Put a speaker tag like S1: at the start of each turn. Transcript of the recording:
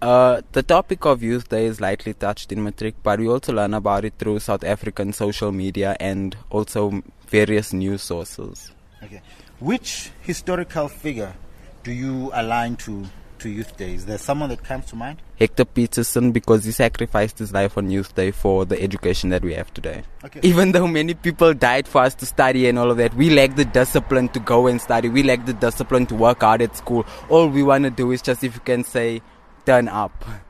S1: Uh, the topic of Youth Day is lightly touched in Matric, but we also learn about it through South African social media and also various news sources.
S2: Okay. Which historical figure do you align to to Youth Day? Is there someone that comes to mind?
S1: Hector Pieterson because he sacrificed his life on Youth Day for the education that we have today.
S2: Okay.
S1: Even though many people died for us to study and all of that, we lack the discipline to go and study. We lack the discipline to work hard at school. All we want to do is just, if you can say, turn up.